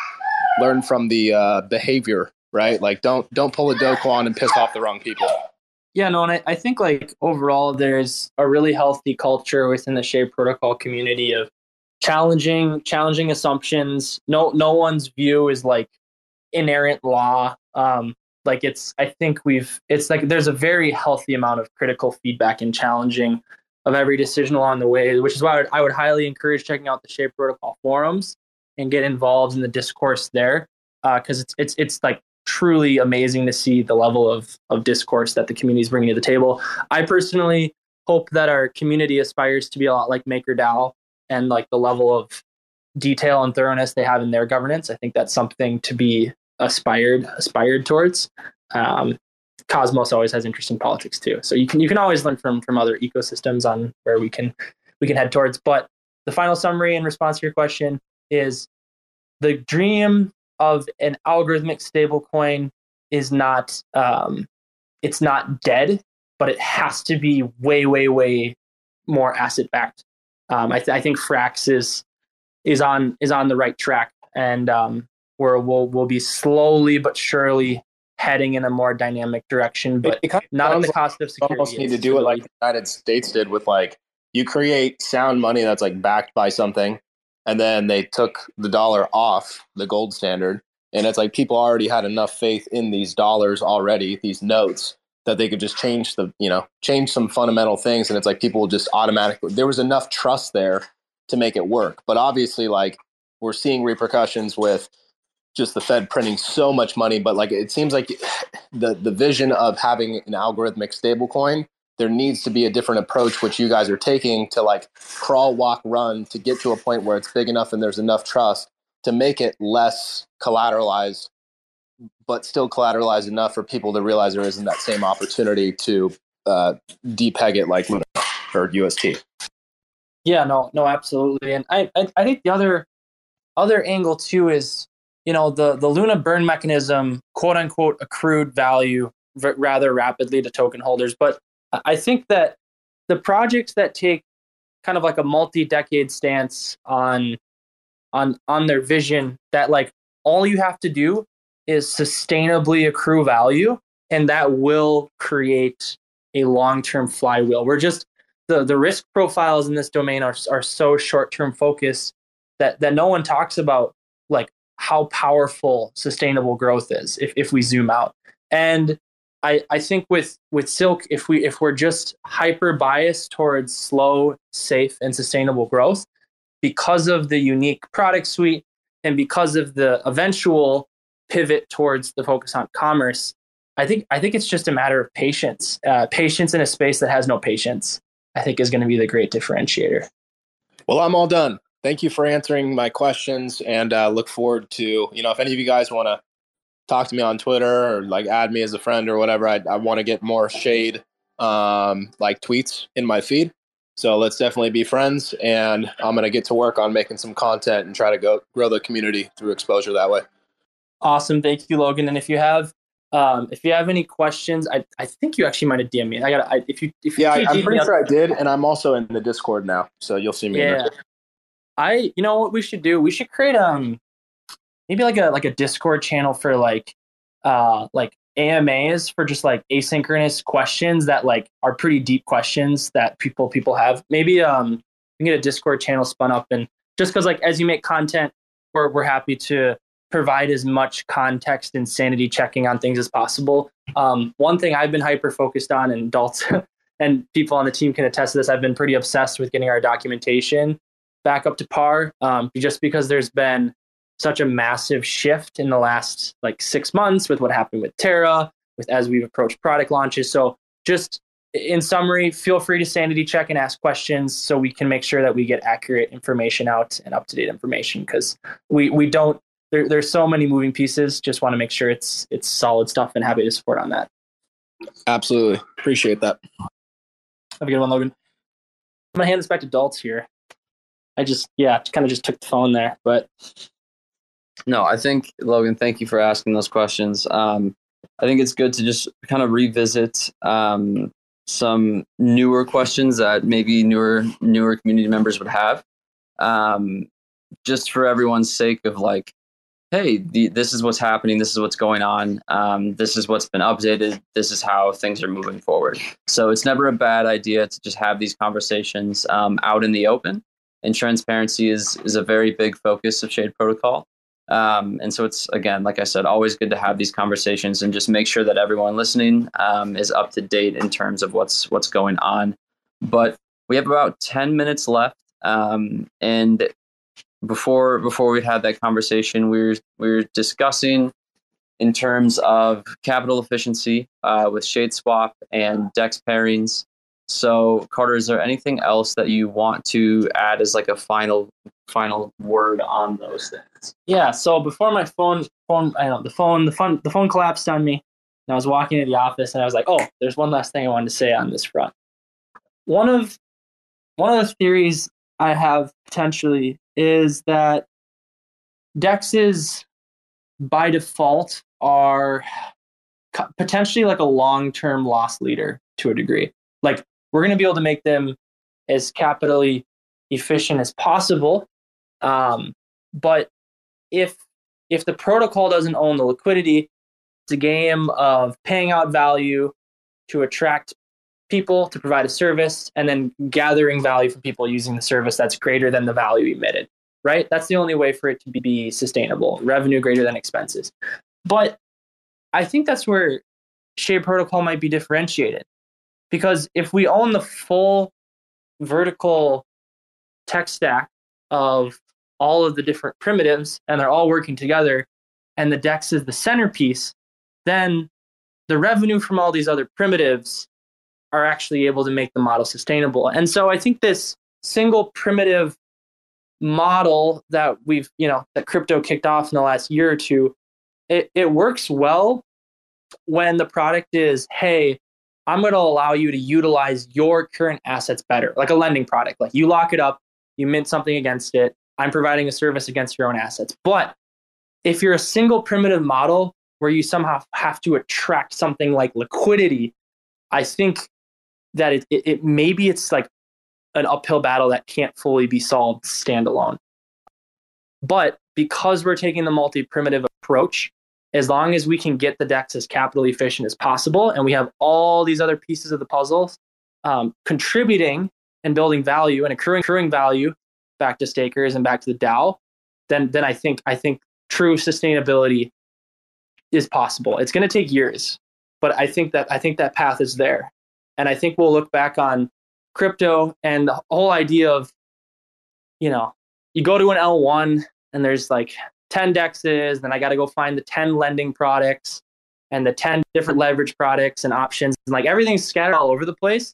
[SPEAKER 4] learn from the uh, behavior right? Like don't don't pull a Do Kwon and piss off the wrong people.
[SPEAKER 2] Yeah, no, and I, I think like overall there's a really healthy culture within the Shade Protocol community of challenging challenging assumptions. No no one's view is like inerrant law. Um like it's I think we've it's like there's a very healthy amount of critical feedback and challenging of every decision along the way, which is why I would, I would highly encourage checking out the Shade Protocol forums and get involved in the discourse there because uh, it's it's it's like truly amazing to see the level of of discourse that the community is bringing to the table. I personally hope that our community aspires to be a lot like MakerDAO and like the level of detail and thoroughness they have in their governance. I think that's something to be aspired aspired towards. Um, Cosmos always has interesting politics too, so you can you can always learn from from other ecosystems on where we can we can head towards. But the final summary in response to your question is the dream of an algorithmic stablecoin is not um, it's not dead, but it has to be way, way, way more asset backed. Um, I, th- I, think Frax is is on is on the right track, and um, where we'll we'll be slowly but surely heading in a more dynamic direction, but it, it not at the cost of security.
[SPEAKER 4] almost need to do it like the United States did with like you create sound money that's like backed by something and then they took the dollar off the gold standard. And it's like people already had enough faith in these dollars already these notes that they could just change the you know change some fundamental things. And it's like people just automatically there was enough trust there to make it work. But obviously like we're seeing repercussions with just the fed printing so much money. But like it seems like the the vision of having an algorithmic stablecoin there needs to be a different approach which you guys are taking to like crawl walk run to get to a point where it's big enough and there's enough trust to make it less collateralized but still collateralized enough for people to realize there isn't that same opportunity to uh, depeg it like Luna or UST.
[SPEAKER 2] Yeah, no, no, absolutely. And I, I, I think the other, other angle too is, you know, the the Luna burn mechanism, quote unquote, accrued value rather rapidly to token holders. But I think that the projects that take kind of like a multi-decade stance on on on their vision that like all you have to do is sustainably accrue value and that will create a long-term flywheel. We're just the the risk profiles in this domain are are so short-term focused that that no one talks about like how powerful sustainable growth is if if we zoom out. And I, I think with with silk if we if we're just hyper biased towards slow safe and sustainable growth because of the unique product suite and because of the eventual pivot towards the focus on commerce i think i think it's just a matter of patience. Uh, patience in a space that has no patience i think is going to be the great differentiator.
[SPEAKER 4] Well i'm all done. Thank you for answering my questions and uh, look forward to you know if any of you guys want to talk to me on Twitter or like add me as a friend or whatever. I, I want to get more shade um, like tweets in my feed. So let's definitely be friends. And I'm going to get to work on making some content and try to go grow the community through exposure that way.
[SPEAKER 2] Awesome. Thank you, Logan. And if you have, um, if you have any questions, I, I think you actually might have DM me. I got I, if you, if you
[SPEAKER 4] yeah, I, am pretty sure I did. And I'm also in the discord now. So you'll see me.
[SPEAKER 2] Yeah. I, you know what we should do? We should create, um, maybe like a like a Discord channel for like uh like AMAs for just like asynchronous questions that like are pretty deep questions that people people have. Maybe um we can get a Discord channel spun up and just because like as you make content, we're we're happy to provide as much context and sanity checking on things as possible. Um, one thing I've been hyper focused on, and Daltz and people on the team can attest to this, I've been pretty obsessed with getting our documentation back up to par. Um, just because there's been such a massive shift in the last like six months with what happened with Terra, with as we've approached product launches. So just in summary, feel free to sanity check and ask questions so we can make sure that we get accurate information out and up to date information because we we don't there, there's so many moving pieces. Just want to make sure it's it's solid stuff and happy to support on that.
[SPEAKER 4] Absolutely. Appreciate that.
[SPEAKER 2] Have a good one, Logan. I'm gonna hand this back to Daltz here. I just yeah, kind of just took the phone there, but
[SPEAKER 3] no, I think Logan, thank you for asking those questions. Um, I think it's good to just kind of revisit um, some newer questions that maybe newer newer community members would have, um, just for everyone's sake of like, hey, the, this is what's happening, this is what's going on, um, this is what's been updated, this is how things are moving forward. So it's never a bad idea to just have these conversations um, out in the open. And transparency is is a very big focus of Shade Protocol. Um, and so it's again, like I said, always good to have these conversations and just make sure that everyone listening um, is up to date in terms of what's what's going on. But we have about ten minutes left, um, and before before we had that conversation, we were we were discussing in terms of capital efficiency uh, with shade swap and dex pairings so, Carter, is there anything else that you want to add as like a final final word on those things?
[SPEAKER 2] Yeah. So before my phone phone I know the phone the phone the phone collapsed on me, and I was walking to the office, and I was like, oh, there's one last thing I wanted to say on this front. One of one of the theories I have potentially is that dexes by default are potentially like a long-term loss leader to a degree. Like we're going to be able to make them as capitally efficient as possible. Um, but if if the protocol doesn't own the liquidity, it's a game of paying out value to attract people to provide a service and then gathering value from people using the service that's greater than the value emitted right? That's the only way for it to be sustainable revenue greater than expenses. But i think that's where shade protocol might be differentiated because if we own the full vertical tech stack of all of the different primitives and they're all working together and the dex is the centerpiece then the revenue from all these other primitives are actually able to make the model sustainable. And so i think this single primitive model that we've you know that crypto kicked off in the last year or two it, it works well when the product is hey I'm going to allow you to utilize your current assets better, like a lending product. Like you lock it up, you mint something against it. I'm providing a service against your own assets. But if you're a single primitive model where you somehow have to attract something like liquidity, I think that it, it, it maybe it's like an uphill battle that can't fully be solved standalone. But because we're taking the multi primitive approach, as long as we can get the dex as capital efficient as possible and we have all these other pieces of the puzzle um, contributing and building value and accruing, accruing value back to stakers and back to the DAO, then then I think I think true sustainability is possible. It's going to take years, but I think that I think that path is there, and I think we'll look back on crypto and the whole idea of, you know, you go to an L1 and there's like 10 dexes, then I got to go find the 10 lending products and the 10 different leverage products and options. And like everything's scattered all over the place.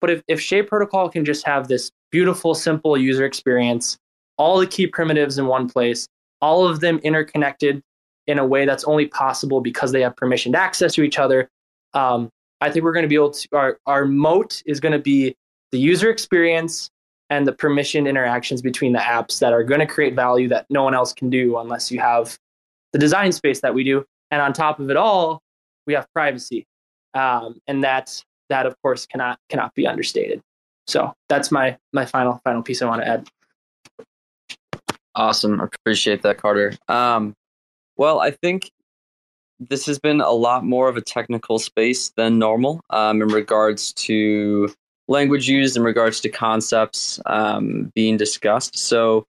[SPEAKER 2] But if, if Shade Protocol can just have this beautiful, simple user experience, all the key primitives in one place, all of them interconnected in a way that's only possible because they have permissioned access to each other, um, I think we're going to be able to, our, our moat is going to be the user experience and the permissioned interactions between the apps that are going to create value that no one else can do unless you have the design space that we do. And on top of it all, we have privacy, um, and that that of course cannot cannot be understated. So that's my my final final piece I want to add.
[SPEAKER 3] Awesome, appreciate that, Carter. Um, well, I think this has been a lot more of a technical space than normal um, in regards to language used in regards to concepts um, being discussed. So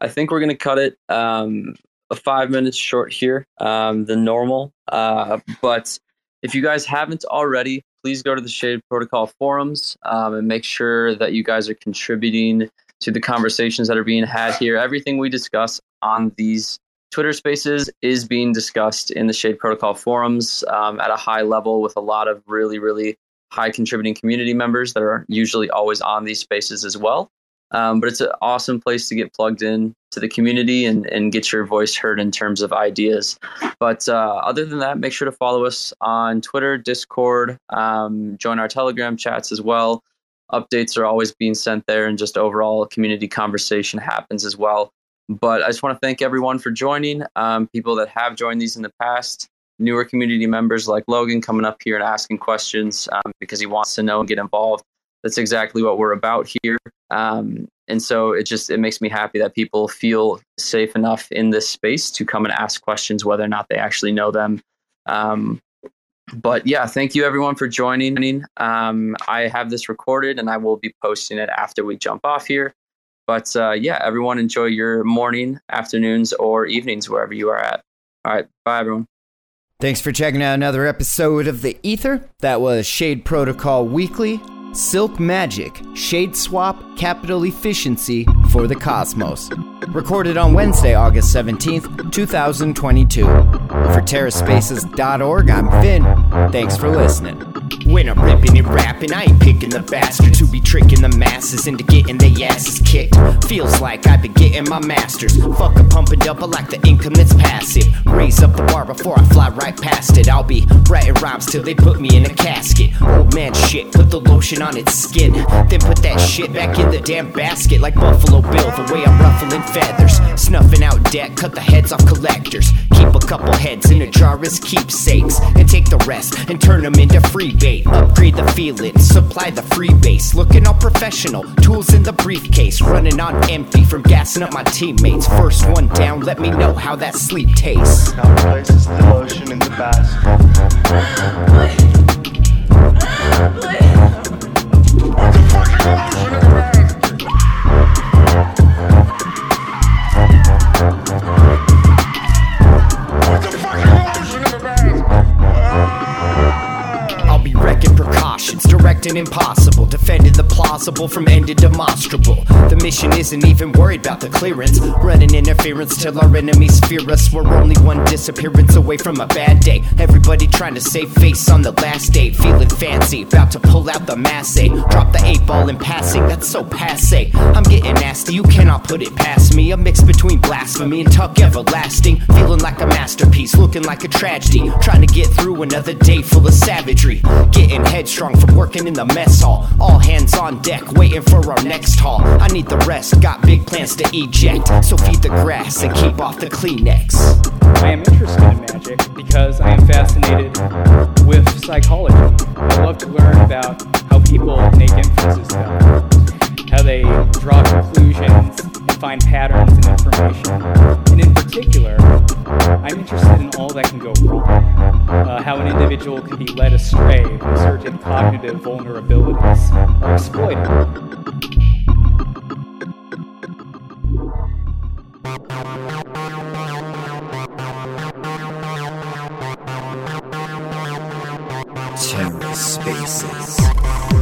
[SPEAKER 3] I think we're going to cut it um, a five minutes short here um, than normal. Uh, but if you guys haven't already, please go to the Shade Protocol forums um, and make sure that you guys are contributing to the conversations that are being had here. Everything we discuss on these Twitter spaces is being discussed in the Shade Protocol forums um, at a high level with a lot of really, really high contributing community members that are usually always on these spaces as well. Um, but it's an awesome place to get plugged in to the community and, and get your voice heard in terms of ideas. But uh, other than that, make sure to follow us on Twitter, Discord, um, join our Telegram chats as well. Updates are always being sent there, and just overall community conversation happens as well. But I just want to thank everyone for joining. Um, people that have joined these in the past, newer community members like Logan coming up here and asking questions um, because he wants to know and get involved. That's exactly what we're about here. Um, and so it just it makes me happy that people feel safe enough in this space to come and ask questions, whether or not they actually know them. Um, but yeah, thank you everyone for joining. Um, I have this recorded and I will be posting it after we jump off here. But uh, yeah, everyone enjoy your morning, afternoons, or evenings wherever you are at. All right, bye everyone.
[SPEAKER 1] Thanks for checking out another episode of The Ether. That was Shade Protocol Weekly, Silk Magic, Shade Swap, Capital Efficiency for the Cosmos. Recorded on Wednesday, August 17th, 2022. For TerraSpaces.org, I'm Finn. Thanks for listening. When I'm ripping and rapping, I ain't picking the bastards who be tricking the masses into getting their asses kicked. Feels like I've been getting my masters. Fuck a pump and I like the income that's passive. Raise up the bar before I fly right past it. I'll be writing rhymes till they put me in a casket. Old man shit, put the lotion on its skin. Then put that shit back in the damn basket like Buffalo Bill. The way I'm ruffling feathers, snuffing out debt, cut the heads off collectors. Keep a couple heads in a jar as keepsakes, and take the rest and turn them into free Upgrade the feeling, supply the free base. Looking all professional, tools in the briefcase. Running on empty from gassing up my teammates. First one down, let me know how that sleep tastes.
[SPEAKER 5] Now places the lotion in the basket.
[SPEAKER 1] Precautions, directing impossible, defending the plausible from ending demonstrable. The mission isn't even worried about the clearance, running interference till our enemies fear us. We're only one disappearance away from a bad day. Everybody trying to save face on the last day, feeling fancy, about to pull out the mass. Drop the eight ball in passing, that's so passe. I'm getting nasty, you cannot put it past me. A mix between blasphemy and tuck everlasting, feeling like a masterpiece, looking like a tragedy. Trying to get through another day full of savagery. Getting headstrong from working in the mess hall. All hands on deck, waiting for our next haul. I need the rest, got big plans to eject. So feed the grass and keep off the Kleenex.
[SPEAKER 6] I am interested in magic because I am fascinated with psychology. I love to learn about how people make inferences things, how they draw conclusions and find patterns in information. And in particular, I'm interested in all that can go wrong. Uh, how an individual can be led astray when certain cognitive vulnerabilities are exploited.
[SPEAKER 1] TerraSpaces.